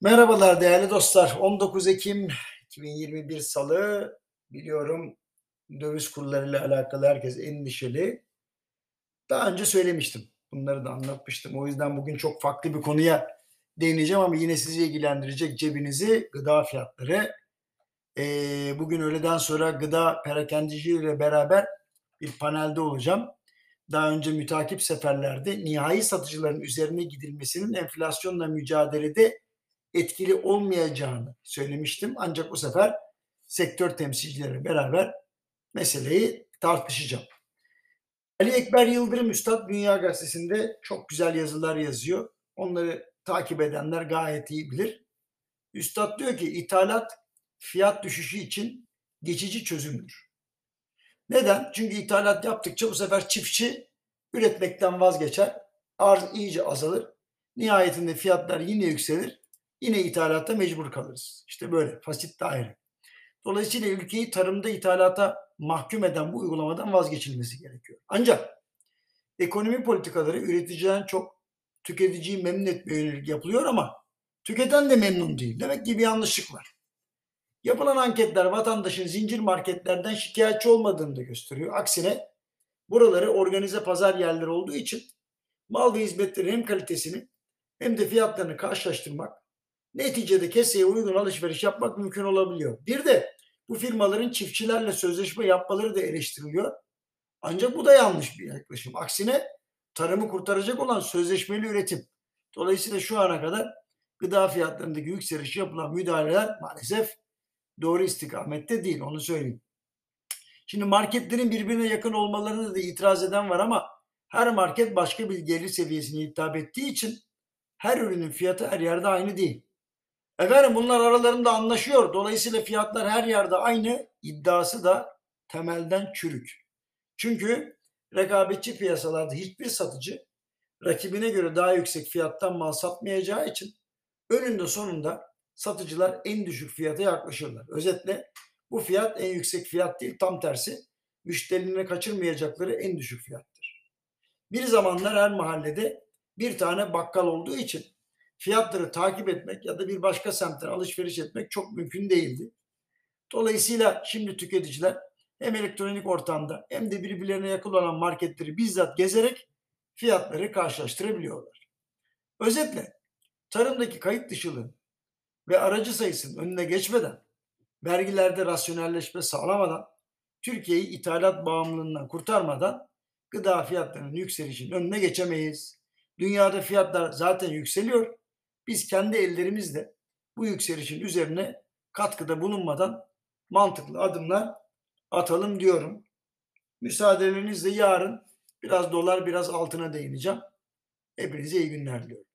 Merhabalar değerli dostlar. 19 Ekim 2021 Salı. Biliyorum döviz kurlarıyla alakalı herkes endişeli. Daha önce söylemiştim. Bunları da anlatmıştım. O yüzden bugün çok farklı bir konuya değineceğim ama yine sizi ilgilendirecek cebinizi gıda fiyatları. Ee, bugün öğleden sonra gıda perakendicileriyle beraber bir panelde olacağım. Daha önce mütakip seferlerde nihai satıcıların üzerine gidilmesinin enflasyonla mücadelede etkili olmayacağını söylemiştim. Ancak bu sefer sektör temsilcileri beraber meseleyi tartışacağım. Ali Ekber Yıldırım Üstad Dünya Gazetesi'nde çok güzel yazılar yazıyor. Onları takip edenler gayet iyi bilir. Üstad diyor ki ithalat fiyat düşüşü için geçici çözümdür. Neden? Çünkü ithalat yaptıkça bu sefer çiftçi üretmekten vazgeçer. Arz iyice azalır. Nihayetinde fiyatlar yine yükselir. Yine ithalatta mecbur kalırız. İşte böyle fasit daire. Dolayısıyla ülkeyi tarımda ithalata mahkum eden bu uygulamadan vazgeçilmesi gerekiyor. Ancak ekonomi politikaları üreticiden çok tüketiciyi memnun etmeye yönelik yapılıyor ama tüketen de memnun değil. Demek ki bir yanlışlık var. Yapılan anketler vatandaşın zincir marketlerden şikayetçi olmadığını da gösteriyor. Aksine buraları organize pazar yerleri olduğu için mal ve hizmetlerin hem kalitesini hem de fiyatlarını karşılaştırmak neticede keseye uygun alışveriş yapmak mümkün olabiliyor. Bir de bu firmaların çiftçilerle sözleşme yapmaları da eleştiriliyor. Ancak bu da yanlış bir yaklaşım. Aksine tarımı kurtaracak olan sözleşmeli üretim. Dolayısıyla şu ana kadar gıda fiyatlarındaki yükseliş yapılan müdahaleler maalesef doğru istikamette değil onu söyleyeyim. Şimdi marketlerin birbirine yakın olmalarını da itiraz eden var ama her market başka bir gelir seviyesine hitap ettiği için her ürünün fiyatı her yerde aynı değil. Efendim bunlar aralarında anlaşıyor. Dolayısıyla fiyatlar her yerde aynı. iddiası da temelden çürük. Çünkü rekabetçi piyasalarda hiçbir satıcı rakibine göre daha yüksek fiyattan mal satmayacağı için önünde sonunda satıcılar en düşük fiyata yaklaşırlar. Özetle bu fiyat en yüksek fiyat değil tam tersi müşterilerine kaçırmayacakları en düşük fiyattır. Bir zamanlar her mahallede bir tane bakkal olduğu için fiyatları takip etmek ya da bir başka semtten alışveriş etmek çok mümkün değildi. Dolayısıyla şimdi tüketiciler hem elektronik ortamda hem de birbirlerine yakın olan marketleri bizzat gezerek fiyatları karşılaştırabiliyorlar. Özetle tarımdaki kayıt dışılığın ve aracı sayısının önüne geçmeden, vergilerde rasyonelleşme sağlamadan, Türkiye'yi ithalat bağımlılığından kurtarmadan gıda fiyatlarının yükselişinin önüne geçemeyiz. Dünyada fiyatlar zaten yükseliyor biz kendi ellerimizle bu yükselişin üzerine katkıda bulunmadan mantıklı adımlar atalım diyorum. Müsaadelerinizle yarın biraz dolar biraz altına değineceğim. Hepinize iyi günler diliyorum.